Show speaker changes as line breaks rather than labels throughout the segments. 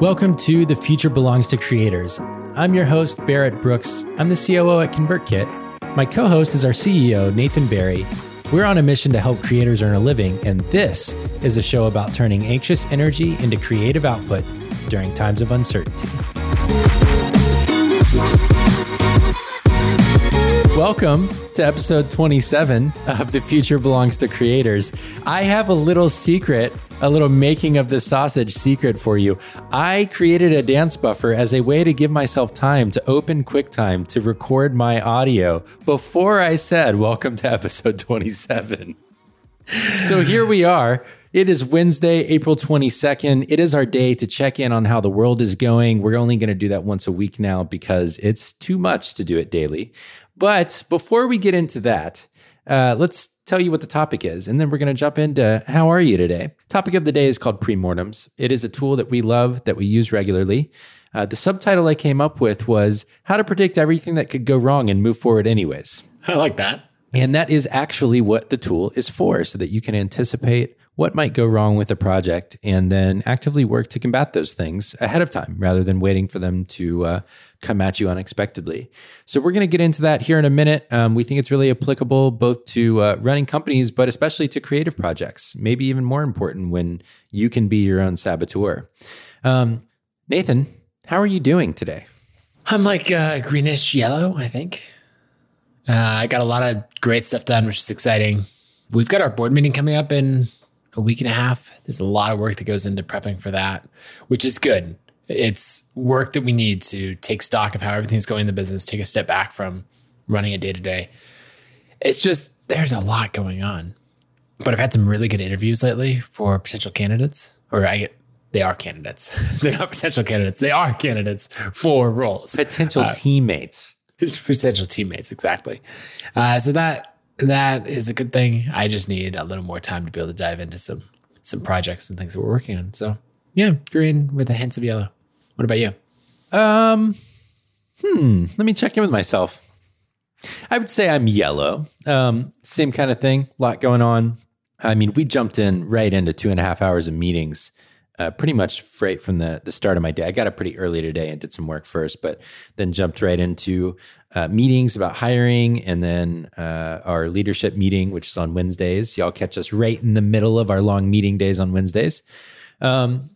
Welcome to The Future Belongs to Creators. I'm your host, Barrett Brooks. I'm the COO at ConvertKit. My co host is our CEO, Nathan Barry. We're on a mission to help creators earn a living, and this is a show about turning anxious energy into creative output during times of uncertainty. Welcome to episode 27 of The Future Belongs to Creators. I have a little secret, a little making of the sausage secret for you. I created a dance buffer as a way to give myself time to open QuickTime to record my audio before I said, Welcome to episode 27. So here we are. It is Wednesday, April 22nd. It is our day to check in on how the world is going. We're only going to do that once a week now because it's too much to do it daily. But before we get into that, uh, let's tell you what the topic is, and then we're going to jump into how are you today. Topic of the day is called premortems. It is a tool that we love that we use regularly. Uh, the subtitle I came up with was how to predict everything that could go wrong and move forward anyways.
I like that.
And that is actually what the tool is for, so that you can anticipate what might go wrong with a project and then actively work to combat those things ahead of time rather than waiting for them to uh, come at you unexpectedly. So, we're going to get into that here in a minute. Um, we think it's really applicable both to uh, running companies, but especially to creative projects, maybe even more important when you can be your own saboteur. Um, Nathan, how are you doing today?
I'm like uh, greenish yellow, I think. Uh, I got a lot of great stuff done, which is exciting. We've got our board meeting coming up in a week and a half. There's a lot of work that goes into prepping for that, which is good. It's work that we need to take stock of how everything's going in the business, take a step back from running it day to day. It's just there's a lot going on. But I've had some really good interviews lately for potential candidates, or I get they are candidates. They're not potential candidates. They are candidates for roles.
Potential uh, teammates.
Potential teammates, exactly. Uh, so that that is a good thing. I just need a little more time to be able to dive into some some projects and things that we're working on. So yeah, green with a hint of yellow. What about you?
Um, hmm. Let me check in with myself. I would say I'm yellow. Um, same kind of thing. A lot going on. I mean, we jumped in right into two and a half hours of meetings uh, pretty much right from the the start of my day. I got up pretty early today and did some work first, but then jumped right into uh, meetings about hiring, and then uh, our leadership meeting, which is on Wednesdays. Y'all catch us right in the middle of our long meeting days on Wednesdays. Um,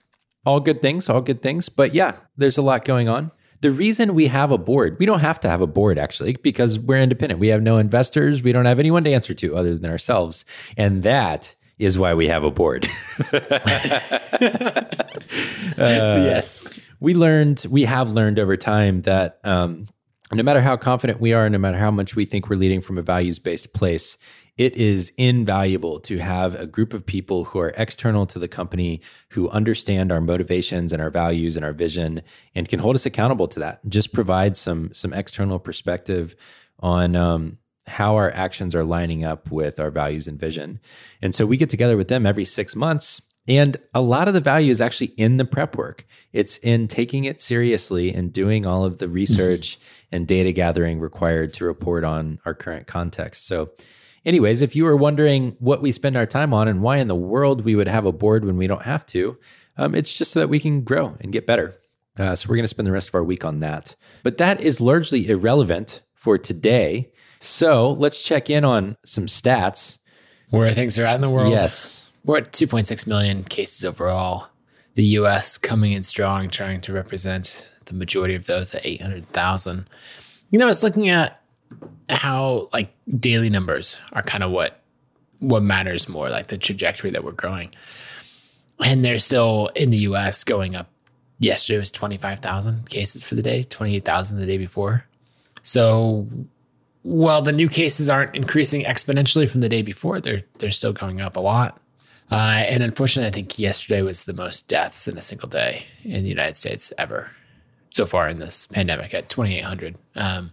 all good things, all good things. But yeah, there's a lot going on. The reason we have a board, we don't have to have a board actually, because we're independent. We have no investors. We don't have anyone to answer to other than ourselves. And that is why we have a board.
uh, yes.
We learned, we have learned over time that um, no matter how confident we are, no matter how much we think we're leading from a values based place, it is invaluable to have a group of people who are external to the company who understand our motivations and our values and our vision and can hold us accountable to that. Just provide some some external perspective on um, how our actions are lining up with our values and vision. And so we get together with them every six months. And a lot of the value is actually in the prep work. It's in taking it seriously and doing all of the research and data gathering required to report on our current context. So, anyways, if you were wondering what we spend our time on and why in the world we would have a board when we don't have to, um, it's just so that we can grow and get better. Uh, so, we're going to spend the rest of our week on that. But that is largely irrelevant for today so let's check in on some stats.
Where things are at in the world.
Yes.
We're at 2.6 million cases overall. The US coming in strong, trying to represent the majority of those at 800,000. You know, I was looking at how like daily numbers are kind of what what matters more, like the trajectory that we're growing. And they're still in the US going up. Yesterday was 25,000 cases for the day, 28,000 the day before. So well, the new cases aren't increasing exponentially from the day before. They're they're still going up a lot. Uh, and unfortunately, I think yesterday was the most deaths in a single day in the United States ever so far in this pandemic at 2,800. Um,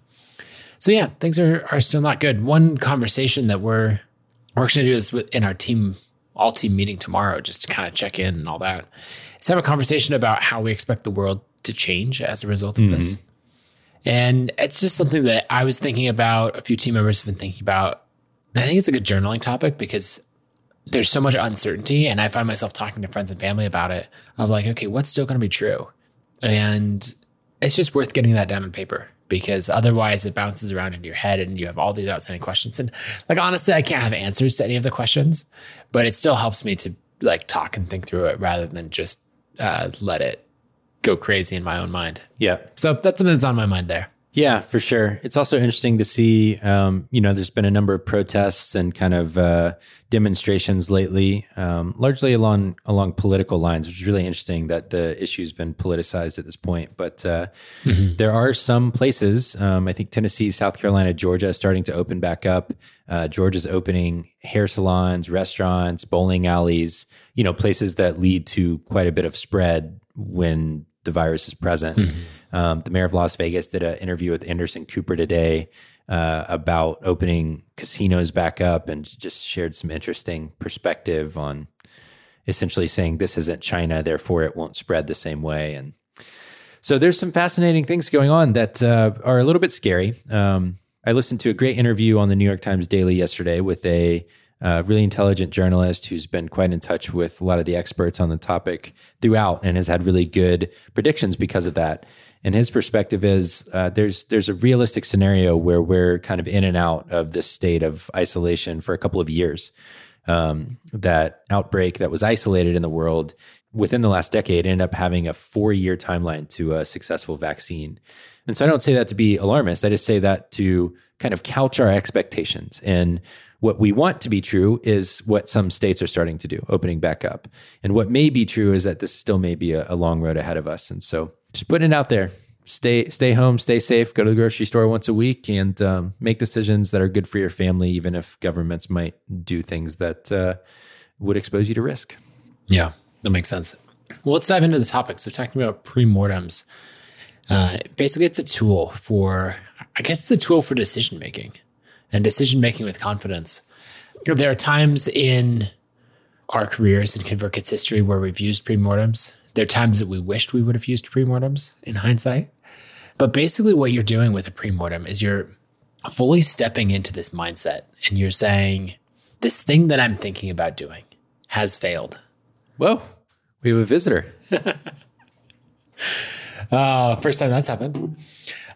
so yeah, things are are still not good. One conversation that we're we're going to do this in our team all team meeting tomorrow, just to kind of check in and all that. Is have a conversation about how we expect the world to change as a result of mm-hmm. this. And it's just something that I was thinking about, a few team members have been thinking about. I think it's a good journaling topic because there's so much uncertainty. And I find myself talking to friends and family about it of like, okay, what's still going to be true? And it's just worth getting that down on paper because otherwise it bounces around in your head and you have all these outstanding questions. And like, honestly, I can't have answers to any of the questions, but it still helps me to like talk and think through it rather than just uh, let it go crazy in my own mind.
Yeah.
So that's something that's on my mind there.
Yeah, for sure. It's also interesting to see, um, you know, there's been a number of protests and kind of uh, demonstrations lately, um, largely along along political lines, which is really interesting that the issue's been politicized at this point. But uh, mm-hmm. there are some places, um, I think Tennessee, South Carolina, Georgia, starting to open back up. Uh, Georgia's opening hair salons, restaurants, bowling alleys, you know, places that lead to quite a bit of spread when the virus is present. Mm-hmm. Um, the mayor of Las Vegas did an interview with Anderson Cooper today uh, about opening casinos back up and just shared some interesting perspective on essentially saying this isn't China, therefore it won't spread the same way. And so there's some fascinating things going on that uh, are a little bit scary. Um, I listened to a great interview on the New York Times Daily yesterday with a uh, really intelligent journalist who's been quite in touch with a lot of the experts on the topic throughout and has had really good predictions because of that. And his perspective is uh, there's there's a realistic scenario where we're kind of in and out of this state of isolation for a couple of years. Um, that outbreak that was isolated in the world within the last decade ended up having a four year timeline to a successful vaccine. And so I don't say that to be alarmist. I just say that to kind of couch our expectations. And what we want to be true is what some states are starting to do, opening back up. And what may be true is that this still may be a, a long road ahead of us. And so just putting it out there. Stay stay home, stay safe. Go to the grocery store once a week, and um, make decisions that are good for your family, even if governments might do things that uh, would expose you to risk.
Yeah, that makes sense. Well, let's dive into the topic. So, talking about pre-mortems, uh, basically, it's a tool for, I guess, it's a tool for decision making and decision making with confidence. There are times in our careers in ConvertKit's history where we've used pre-mortems there are times that we wished we would have used premortems in hindsight. But basically, what you're doing with a premortem is you're fully stepping into this mindset and you're saying, this thing that I'm thinking about doing has failed.
Whoa, we have a visitor.
uh, first time that's happened.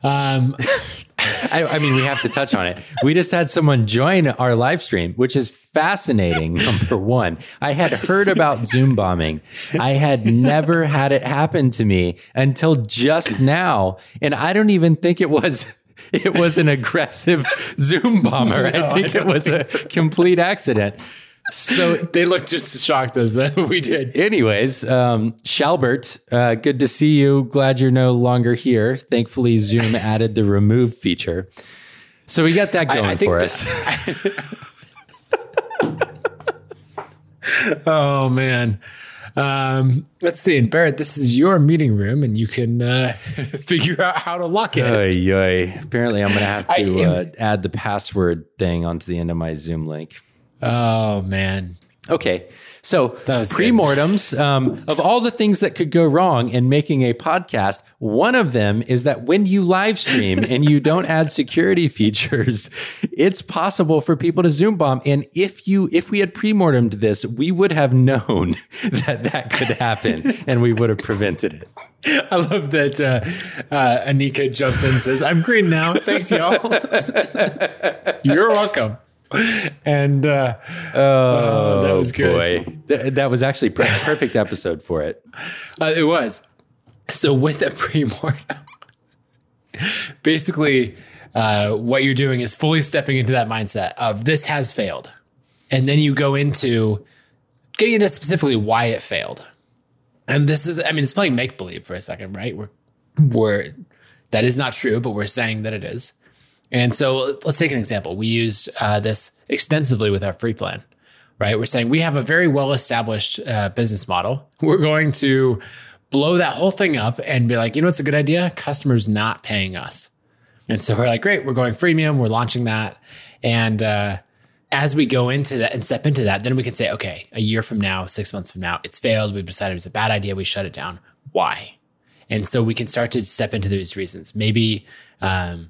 Um,
I, I, mean, we have to touch on it. We just had someone join our live stream, which is fascinating. Number one, I had heard about Zoom bombing. I had never had it happen to me until just now. And I don't even think it was it was an aggressive Zoom bomber. No, I think I it was a complete accident.
So they looked just as shocked as we did.
Anyways, um, Shalbert, uh, good to see you. Glad you're no longer here. Thankfully, Zoom added the remove feature. So we got that going I, I for us.
oh man. Um, let's see. And Barrett, this is your meeting room, and you can uh, figure out how to lock it.
Oy, oy. Apparently, I'm going to have to uh, add the password thing onto the end of my Zoom link.
Oh man.
Okay. So pre-mortems um, of all the things that could go wrong in making a podcast, one of them is that when you live stream and you don't add security features, it's possible for people to Zoom bomb. And if you if we had pre-mortemed this, we would have known that that could happen, and we would have prevented it.
I love that uh, uh, Anika jumps in and says, "I'm green now. Thanks, y'all. You're welcome." and uh,
oh, that was good. Boy. Th- that was actually per- perfect episode for it.
Uh, it was. So with a pre-mortem, basically, uh, what you're doing is fully stepping into that mindset of this has failed, and then you go into getting into specifically why it failed. And this is, I mean, it's playing make believe for a second, right? We're we're that is not true, but we're saying that it is. And so let's take an example. We use uh, this extensively with our free plan, right? We're saying we have a very well established uh, business model. We're going to blow that whole thing up and be like, you know what's a good idea? Customers not paying us. And so we're like, great, we're going freemium, we're launching that. And uh, as we go into that and step into that, then we can say, okay, a year from now, six months from now, it's failed. We've decided it was a bad idea. We shut it down. Why? And so we can start to step into those reasons. Maybe um,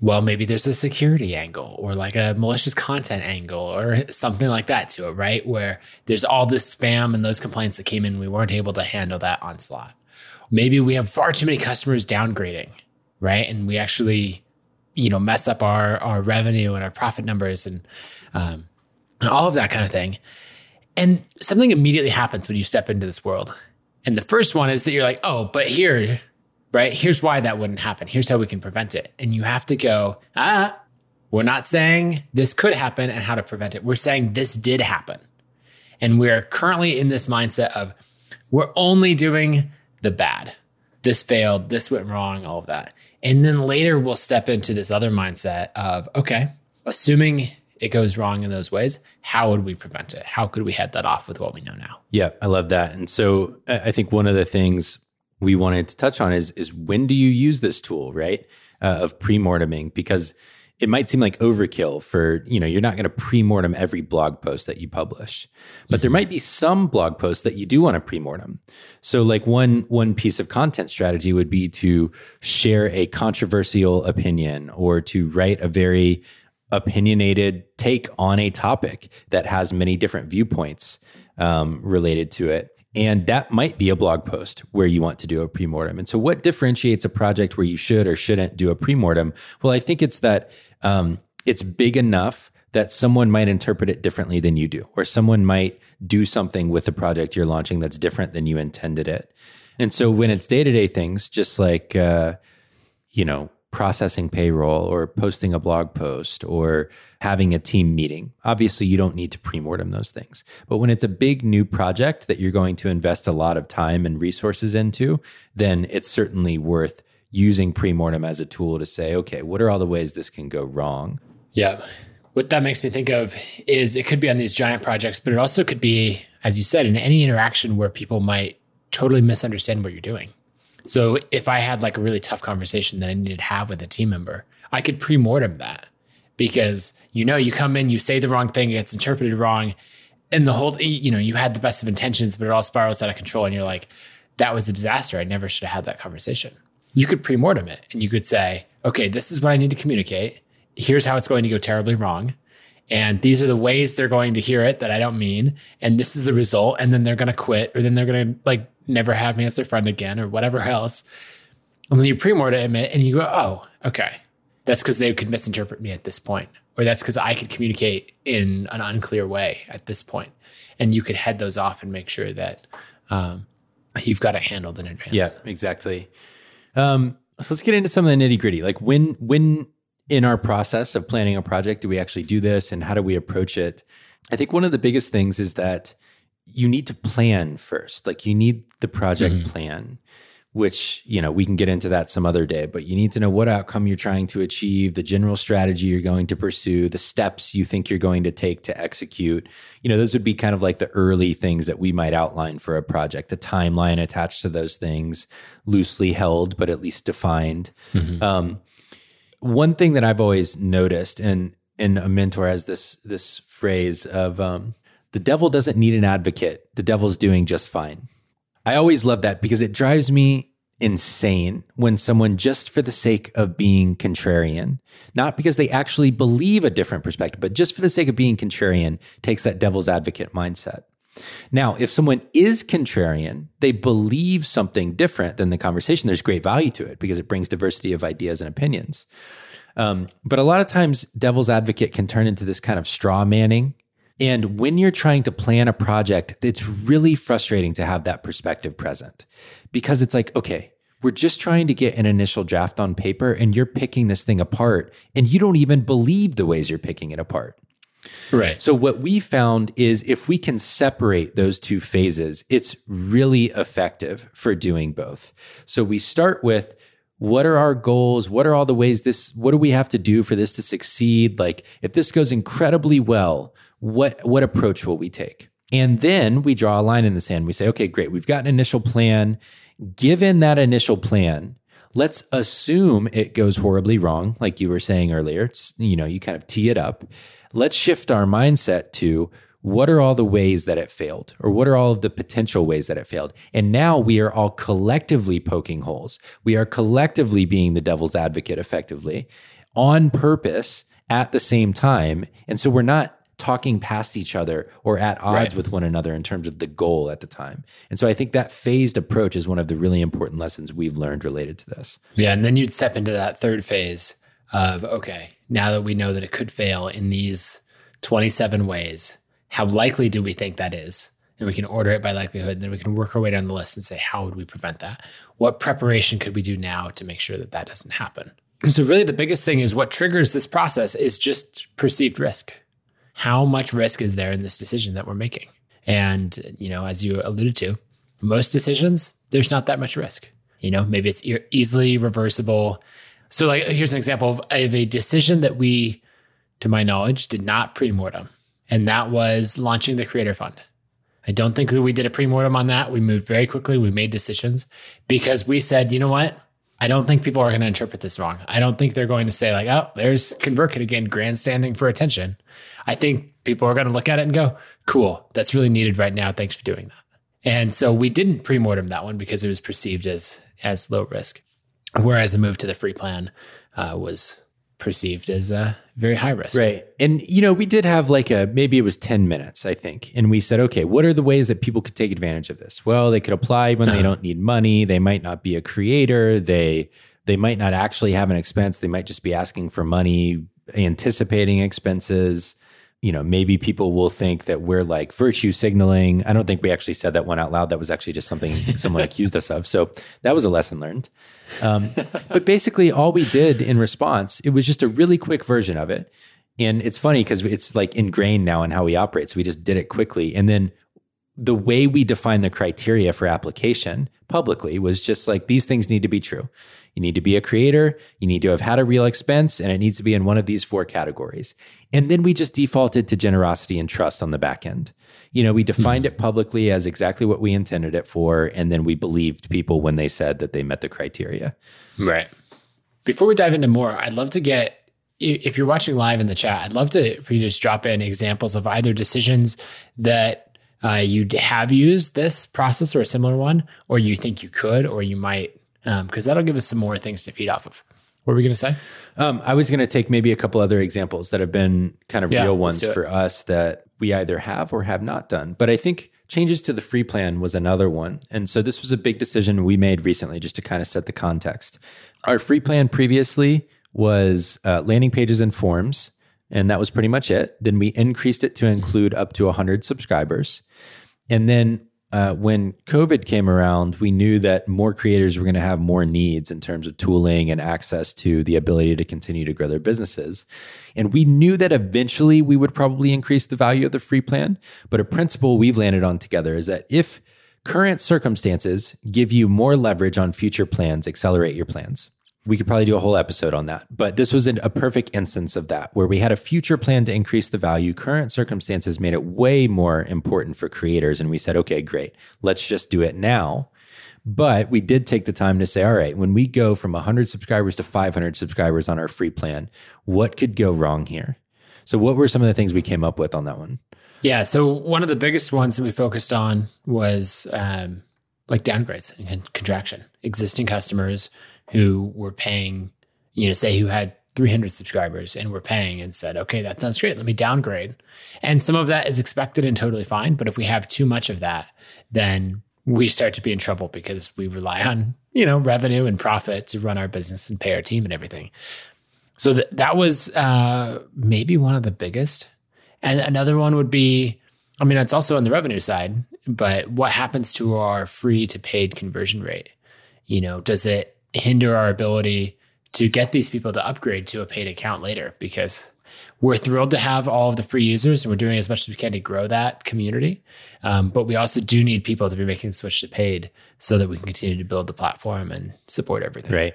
well, maybe there's a security angle or like a malicious content angle or something like that to it, right? Where there's all this spam and those complaints that came in, we weren't able to handle that onslaught. maybe we have far too many customers downgrading, right? And we actually, you know, mess up our our revenue and our profit numbers and um, all of that kind of thing. And something immediately happens when you step into this world. And the first one is that you're like, oh, but here, right? Here's why that wouldn't happen. Here's how we can prevent it. And you have to go, ah, we're not saying this could happen and how to prevent it. We're saying this did happen. And we're currently in this mindset of we're only doing the bad. This failed, this went wrong, all of that. And then later we'll step into this other mindset of, okay, assuming it goes wrong in those ways, how would we prevent it? How could we head that off with what we know now?
Yeah, I love that. And so I think one of the things we wanted to touch on is is when do you use this tool, right? Uh, of pre-morteming because it might seem like overkill for you know you're not going to pre-mortem every blog post that you publish but mm-hmm. there might be some blog posts that you do want to pre-mortem so like one one piece of content strategy would be to share a controversial opinion or to write a very opinionated take on a topic that has many different viewpoints um, related to it and that might be a blog post where you want to do a pre-mortem and so what differentiates a project where you should or shouldn't do a pre-mortem well i think it's that um, it's big enough that someone might interpret it differently than you do, or someone might do something with the project you're launching that's different than you intended it. And so when it's day to day things, just like, uh, you know, processing payroll or posting a blog post or having a team meeting, obviously you don't need to pre-mortem those things. But when it's a big new project that you're going to invest a lot of time and resources into, then it's certainly worth using pre-mortem as a tool to say, okay, what are all the ways this can go wrong?
Yeah. What that makes me think of is it could be on these giant projects, but it also could be, as you said, in any interaction where people might totally misunderstand what you're doing. So if I had like a really tough conversation that I needed to have with a team member, I could pre-mortem that because you know you come in, you say the wrong thing, it gets interpreted wrong, and the whole you know you had the best of intentions, but it all spirals out of control, and you're like, that was a disaster. I never should have had that conversation you could pre-mortem it and you could say, okay, this is what I need to communicate. Here's how it's going to go terribly wrong. And these are the ways they're going to hear it that I don't mean. And this is the result. And then they're going to quit or then they're going to like never have me as their friend again or whatever else. And then you pre-mortem it and you go, oh, okay. That's because they could misinterpret me at this point. Or that's because I could communicate in an unclear way at this point. And you could head those off and make sure that um, you've got it handled in advance.
Yeah, exactly. Um, so let's get into some of the nitty gritty. Like when when in our process of planning a project do we actually do this, and how do we approach it? I think one of the biggest things is that you need to plan first. Like you need the project mm-hmm. plan which you know we can get into that some other day but you need to know what outcome you're trying to achieve the general strategy you're going to pursue the steps you think you're going to take to execute you know those would be kind of like the early things that we might outline for a project a timeline attached to those things loosely held but at least defined mm-hmm. um, one thing that i've always noticed and and a mentor has this this phrase of um, the devil doesn't need an advocate the devil's doing just fine I always love that because it drives me insane when someone, just for the sake of being contrarian, not because they actually believe a different perspective, but just for the sake of being contrarian, takes that devil's advocate mindset. Now, if someone is contrarian, they believe something different than the conversation, there's great value to it because it brings diversity of ideas and opinions. Um, but a lot of times, devil's advocate can turn into this kind of straw manning and when you're trying to plan a project, it's really frustrating to have that perspective present because it's like, okay, we're just trying to get an initial draft on paper and you're picking this thing apart and you don't even believe the ways you're picking it apart.
Right.
So, what we found is if we can separate those two phases, it's really effective for doing both. So, we start with what are our goals? What are all the ways this, what do we have to do for this to succeed? Like, if this goes incredibly well, what what approach will we take? And then we draw a line in the sand. We say, okay, great. We've got an initial plan. Given that initial plan, let's assume it goes horribly wrong, like you were saying earlier. It's, you know, you kind of tee it up. Let's shift our mindset to what are all the ways that it failed or what are all of the potential ways that it failed and now we are all collectively poking holes we are collectively being the devil's advocate effectively on purpose at the same time and so we're not talking past each other or at odds
Right.
with one another in terms of the goal at the time. And so I think that phased approach is one of the really important lessons we've learned related to this.
Yeah, and then you'd step into that third phase of okay, now that we know that it could fail in these 27 ways, how likely do we think that is? And we can order it by likelihood. And then we can work our way down the list and say, how would we prevent that? What preparation could we do now to make sure that that doesn't happen? So, really, the biggest thing is what triggers this process is just perceived risk. How much risk is there in this decision that we're making? And, you know, as you alluded to, most decisions, there's not that much risk. You know, maybe it's e- easily reversible. So, like, here's an example of, of a decision that we, to my knowledge, did not pre mortem, and that was launching the Creator Fund. I don't think we did a pre mortem on that. We moved very quickly. We made decisions because we said, you know what? I don't think people are going to interpret this wrong. I don't think they're going to say, like, oh, there's ConvertKit again, grandstanding for attention. I think people are going to look at it and go, cool, that's really needed right now. Thanks for doing that. And so we didn't pre-mortem that one because it was perceived as as low risk, whereas a move to the free plan uh, was perceived as uh, very high risk.
Right. And, you know, we did have like a maybe it was 10 minutes, I think. And we said, okay, what are the ways that people could take advantage of this? Well, they could apply when they don't need money. They might not be a creator. They, they might not actually have an expense. They might just be asking for money, anticipating expenses. You know, maybe people will think that we're like virtue signaling. I don't think we actually said that one out loud. That was actually just something someone accused us of. So that was a lesson learned. Um, but basically, all we did in response, it was just a really quick version of it. And it's funny because it's like ingrained now in how we operate. So we just did it quickly. And then the way we define the criteria for application publicly was just like these things need to be true. You need to be a creator, you need to have had a real expense, and it needs to be in one of these four categories. And then we just defaulted to generosity and trust on the back end. You know, we defined it publicly as exactly what we intended it for, and then we believed people when they said that they met the criteria.
Right. Before we dive into more, I'd love to get if you're watching live in the chat, I'd love to for you to just drop in examples of either decisions that uh, you d- have used this process or a similar one, or you think you could, or you might, because that'll give us some more things to feed off of. What were we going to say?
Um, I was going to take maybe a couple other examples that have been kind of
Yeah,
real ones for us that we either have or have not done. But I think changes to the free plan was another one. And so this was a big decision we made recently just to kind of set the context. Our free plan previously was uh, landing pages and forms, and that was pretty much it. Then we increased it to include up to 100 subscribers. And then uh, when COVID came around, we knew that more creators were going to have more needs in terms of tooling and access to the ability to continue to grow their businesses. And we knew that eventually we would probably increase the value of the free plan. But a principle we've landed on together is that if current circumstances give you more leverage on future plans, accelerate your plans. We could probably do a whole episode on that. But this was an, a perfect instance of that, where we had a future plan to increase the value. Current circumstances made it way more important for creators. And we said, okay, great, let's just do it now. But we did take the time to say, all right, when we go from 100 subscribers to 500 subscribers on our free plan, what could go wrong here? So, what were some of the things we came up with on that one?
Yeah. So one of the biggest ones that we focused on was um, like downgrades and contraction. Existing customers who were paying, you know, say who had 300 subscribers and were paying and said, okay, that sounds great. Let me downgrade. And some of that is expected and totally fine. But if we have too much of that, then we start to be in trouble because we rely on, you know, revenue and profit to run our business and pay our team and everything. So th- that was uh, maybe one of the biggest. And another one would be, I mean, it's also on the revenue side, but what happens to our free to paid conversion rate? You know, does it hinder our ability to get these people to upgrade to a paid account later? Because we're thrilled to have all of the free users and we're doing as much as we can to grow that community. Um, but we also do need people to be making the switch to paid so that we can continue to build the platform and support everything.
Right.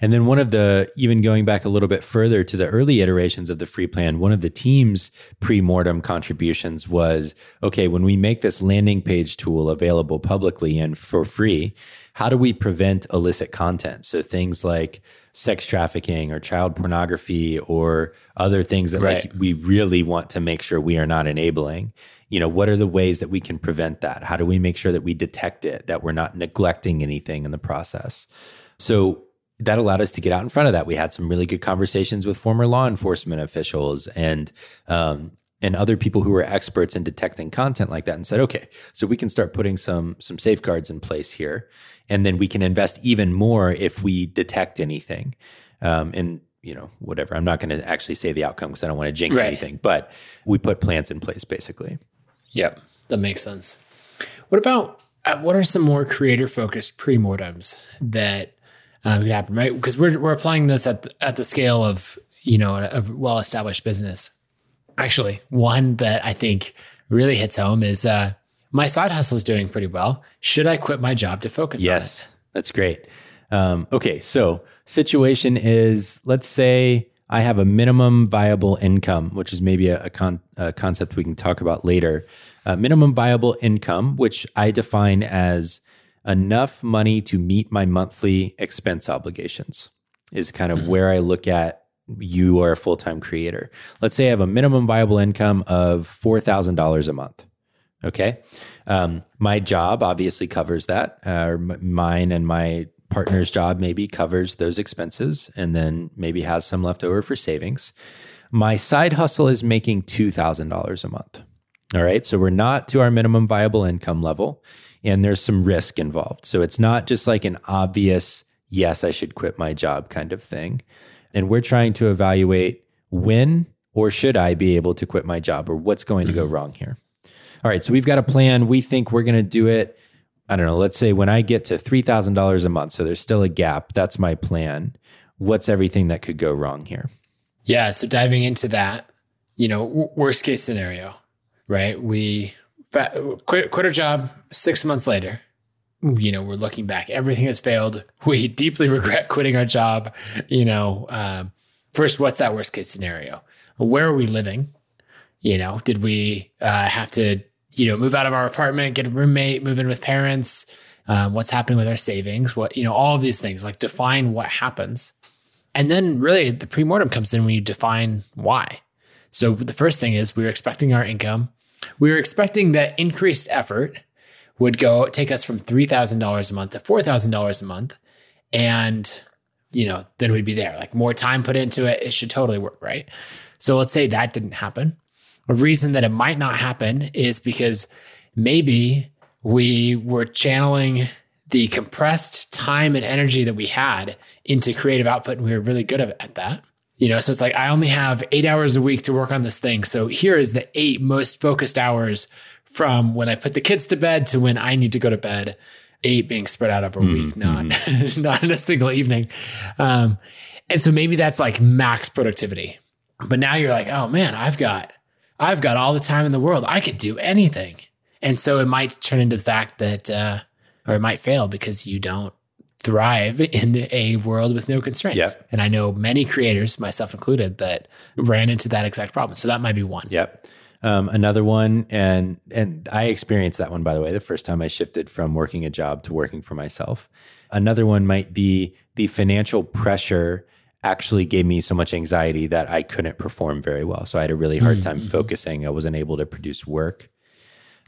And then one of the, even going back a little bit further to the early iterations of the free plan, one of the team's pre mortem contributions was okay, when we make this landing page tool available publicly and for free, how do we prevent illicit content? So things like sex trafficking or child pornography or other things that like we really want to make sure we are not enabling. You know, what are the ways that we can prevent that? How do we make sure that we detect it, that we're not neglecting anything in the process? So that allowed us to get out in front of that. We had some really good conversations with former law enforcement officials and um, and other people who are experts in detecting content like that and said, okay, so we can start putting some some safeguards in place here, and then we can invest even more if we detect anything. Um, and you know, whatever. I'm not going to actually say the outcome because I don't want to jinx
Right.
anything. But we put plans in place basically.
Yep, that makes sense. What about uh, what are some more creator focused pre-mortems that um, could happen, right? Because we're we're applying this at the, at the scale of you know a, a well established business. Actually, one that I think really hits home is uh, my side hustle is doing pretty well. Should I quit my job to focus?
Yes, that's great. Um, okay, so situation is let's say I have a minimum viable income, which is maybe a, a, con- a concept we can talk about later. Uh, minimum viable income, which I define as enough money to meet my monthly expense obligations, is kind of where I look at you are a full time creator. Let's say I have a minimum viable income of $4,000 a month. Okay. Um, my job obviously covers that. Uh, mine and my partner's job maybe covers those expenses and then maybe has some left over for savings. My side hustle is making $2,000 a month. All right. So we're not to our minimum viable income level and there's some risk involved. So it's not just like an obvious, yes, I should quit my job kind of thing. And we're trying to evaluate when or should I be able to quit my job or what's going to go wrong here. All right, so we've got a plan. We think we're going to do it. I don't know. Let's say when I get to $3,000 a month, so there's still a gap. That's my plan. What's everything that could go wrong here?
Yeah. So diving into that, you know, w- worst case scenario, right? We fa- quit, quit our job six months later. You know, we're looking back. Everything has failed. We deeply regret quitting our job. You know, um, first, what's that worst case scenario? Where are we living? You know, did we uh, have to, you know, move out of our apartment, get a roommate, move in with parents? Um, what's happening with our savings? What, you know, all of these things, like define what happens. And then really the pre-mortem comes in when you define why. So the first thing is we were expecting our income. We were expecting that increased effort would go take us from $3,000 a month to $4,000 a month. And, you know, then we'd be there. Like more time put into it, it should totally work, right? So let's say that didn't happen. A reason that it might not happen is because maybe we were channeling the compressed time and energy that we had into creative output and we were really good at, at that. You know, so it's like I only have eight hours a week to work on this thing. So here is the eight most focused hours from when I put the kids to bed to when I need to go to bed. Eight being spread out over a week, not not in a single evening. Um, and so maybe that's like max productivity. But now you're like, oh man, I've got I've got all the time in the world. I could do anything. And so it might turn into the fact that uh, or it might fail because you don't thrive in a world with no constraints.
Yeah.
And I know many creators, myself included, that ran into that exact problem. So that might be one.
Yep. Um, another one, and and I experienced that one by the way. The first time I shifted from working a job to working for myself. Another one might be the financial pressure actually gave me so much anxiety that I couldn't perform very well. So I had a really hard time focusing. I wasn't able to produce work.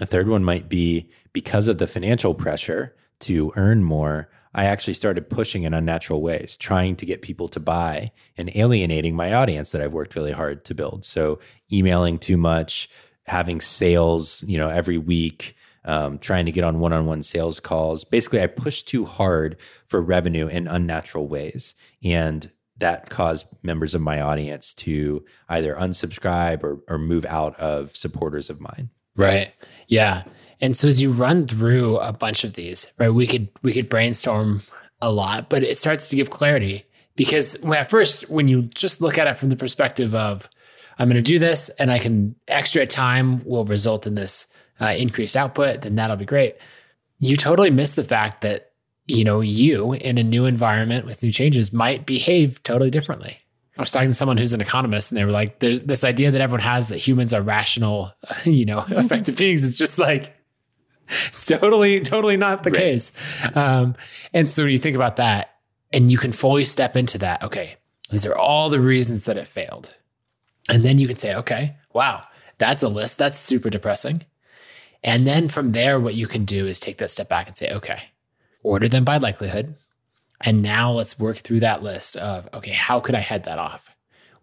A third one might be because of the financial pressure to earn more. I actually started pushing in unnatural ways, trying to get people to buy and alienating my audience that I've worked really hard to build. So, emailing too much, having sales, you know, every week, um, trying to get on one-on-one sales calls. Basically, I pushed too hard for revenue in unnatural ways, and that caused members of my audience to either unsubscribe or, or move out of supporters of mine.
Right. Yeah. And so as you run through a bunch of these, right, we could we could brainstorm a lot, but it starts to give clarity because when at first when you just look at it from the perspective of I'm going to do this and I can extra time will result in this uh, increased output, then that'll be great. You totally miss the fact that you know you in a new environment with new changes might behave totally differently. I was talking to someone who's an economist, and they were like, "There's this idea that everyone has that humans are rational, you know, effective beings is just like totally, totally not the
Right.
case." Um, and so when you think about that, and you can fully step into that, okay, these are all the reasons that it failed, and then you can say, "Okay, wow, that's a list. That's super depressing." And then from there, what you can do is take that step back and say, "Okay, order them by likelihood." And now let's work through that list of, okay, how could I head that off?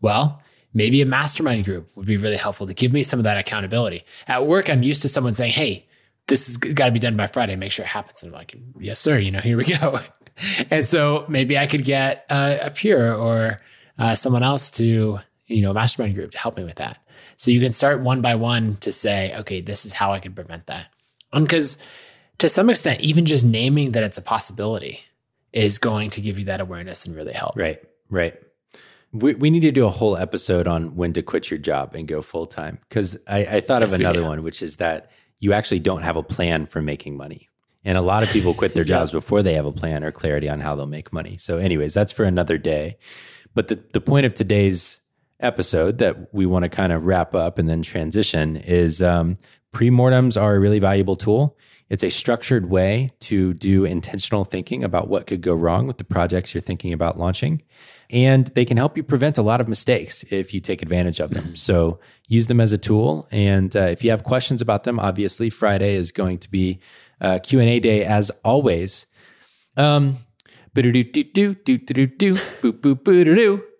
Well, maybe a mastermind group would be really helpful to give me some of that accountability. At work, I'm used to someone saying, Hey, this has got to be done by Friday. Make sure it happens. And I'm like, yes, sir. You know, here we go. and so maybe I could get uh, a peer or uh, someone else to, you know, a mastermind group to help me with that. So you can start one by one to say, okay, this is how I can prevent that. Because um, to some extent, even just naming that it's a possibility is going to give you that awareness and really help.
Right, right. We, we need to do a whole episode on when to quit your job and go full time. Because I, I, thought yes, of another one, which is that you actually don't have a plan for making money. And a lot of people quit their jobs yeah. before they have a plan or clarity on how they'll make money. So, anyways, that's for another day. But the, the point of today's episode that we want to kind of wrap up and then transition is um, pre-mortems are a really valuable tool. It's a structured way to do intentional thinking about what could go wrong with the projects you're thinking about launching. And they can help you prevent a lot of mistakes if you take advantage of them. Mm-hmm. So use them as a tool. And uh, if you have questions about them, obviously Friday is going to be uh, Q&A day as always. Um,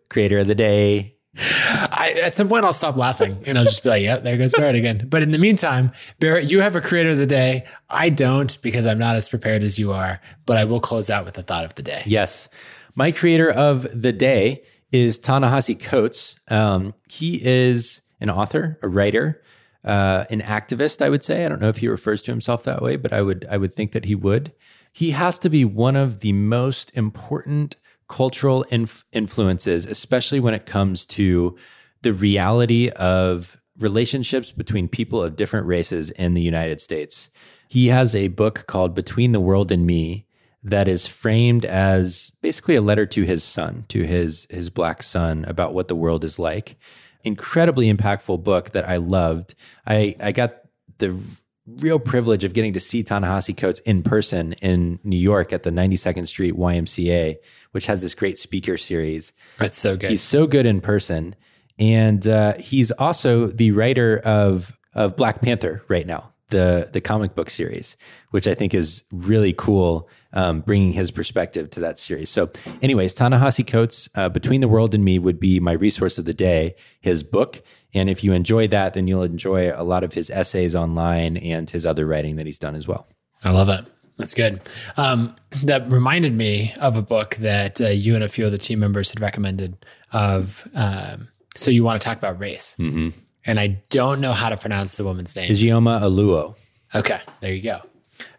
creator of the day.
I, at some point, I'll stop laughing and I'll just be like, "Yeah, there goes Barrett again." But in the meantime, Barrett, you have a creator of the day. I don't because I'm not as prepared as you are. But I will close out with the thought of the day.
Yes, my creator of the day is Ta-Nehisi Coates. Um, he is an author, a writer, uh, an activist. I would say. I don't know if he refers to himself that way, but I would I would think that he would. He has to be one of the most important cultural inf- influences, especially when it comes to the reality of relationships between people of different races in the United States. He has a book called Between the World and Me that is framed as basically a letter to his son, to his his black son about what the world is like. Incredibly impactful book that I loved. I I got the real privilege of getting to see Ta-Nehisi Coates in person in New York at the 92nd Street YMCA, which has this great speaker series.
That's so good.
He's so good in person, and uh, he's also the writer of of Black Panther right now, the the comic book series, which I think is really cool, um, bringing his perspective to that series. So, anyways, Ta-Nehisi Coates, uh, Between the World and Me would be my resource of the day. His book, and if you enjoy that, then you'll enjoy a lot of his essays online and his other writing that he's done as well.
I love it. That's good. Um, that reminded me of a book that uh, you and a few other team members had recommended. Of um, so you want to talk about race, mm-hmm. and I don't know how to pronounce the woman's name.
Ijeoma Oluo.
Okay, there you go.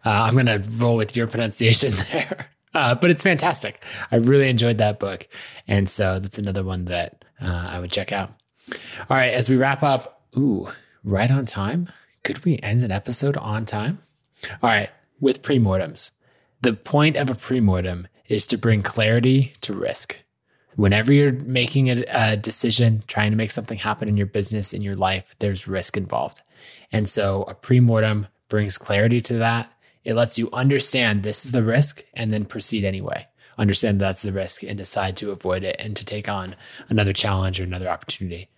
Uh, I'm going to roll with your pronunciation there, uh, but it's fantastic. I really enjoyed that book, and so that's another one that uh, I would check out. All right, as we wrap up, ooh, right on time. Could we end an episode on time? All right, with premortems. The point of a premortem is to bring clarity to risk. Whenever you're making a, a, decision, trying to make something happen in your business, in your life, there's risk involved. And so a premortem brings clarity to that. It lets you understand this is the risk and then proceed anyway. Understand that's the risk and decide to avoid it and to take on another challenge or another opportunity.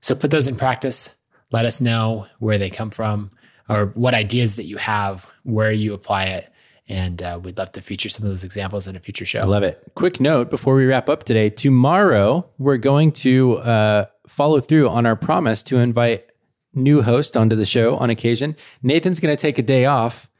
So put those in practice. Let us know where they come from or what ideas that you have, where you apply it. And uh, we'd love to feature some of those examples in a future show. I
love it. Quick note before we wrap up today tomorrow, we're going to uh, follow through on our promise to invite new host onto the show on occasion. Nathan's going to take a day off.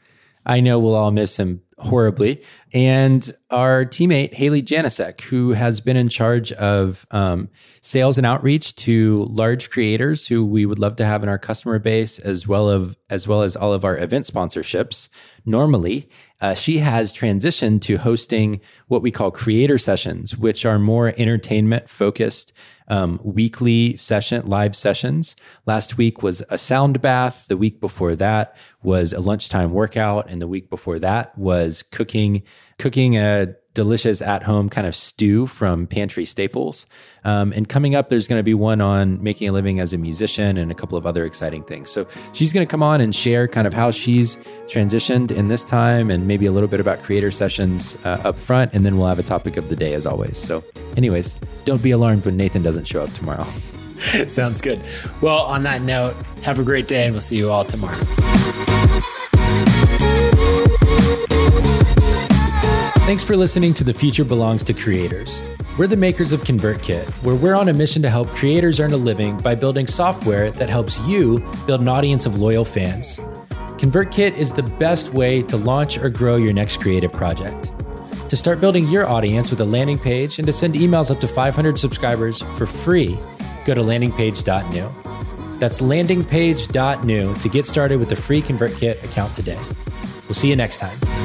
I know we'll all miss him horribly. And our teammate, Haley Janisek, who has been in charge of um, sales and outreach to large creators who we would love to have in our customer base, as well of as well as all of our event sponsorships. Normally, uh, she has transitioned to hosting what we call creator sessions, which are more entertainment focused um, weekly session, live sessions. Last week was a sound bath. The week before that was a lunchtime workout, and the week before that was cooking cooking a delicious at home kind of stew from pantry staples. Um, and coming up, there's going to be one on making a living as a musician and a couple of other exciting things. So she's going to come on and share kind of how she's transitioned in this time and maybe a little bit about creator sessions uh, up front. And then we'll have a topic of the day as always. So, anyways, don't be alarmed when Nathan doesn't show up tomorrow.
Sounds good. Well, on that note, have a great day and we'll see you all tomorrow.
Thanks for listening to The Future Belongs to Creators. We're the makers of ConvertKit, where we're on a mission to help creators earn a living by building software that helps you build an audience of loyal fans. ConvertKit is the best way to launch or grow your next creative project. To start building your audience with a landing page and to send emails up to 500 subscribers for free, go to landingpage.new. That's landingpage.new to get started with the free ConvertKit account today. We'll see you next time.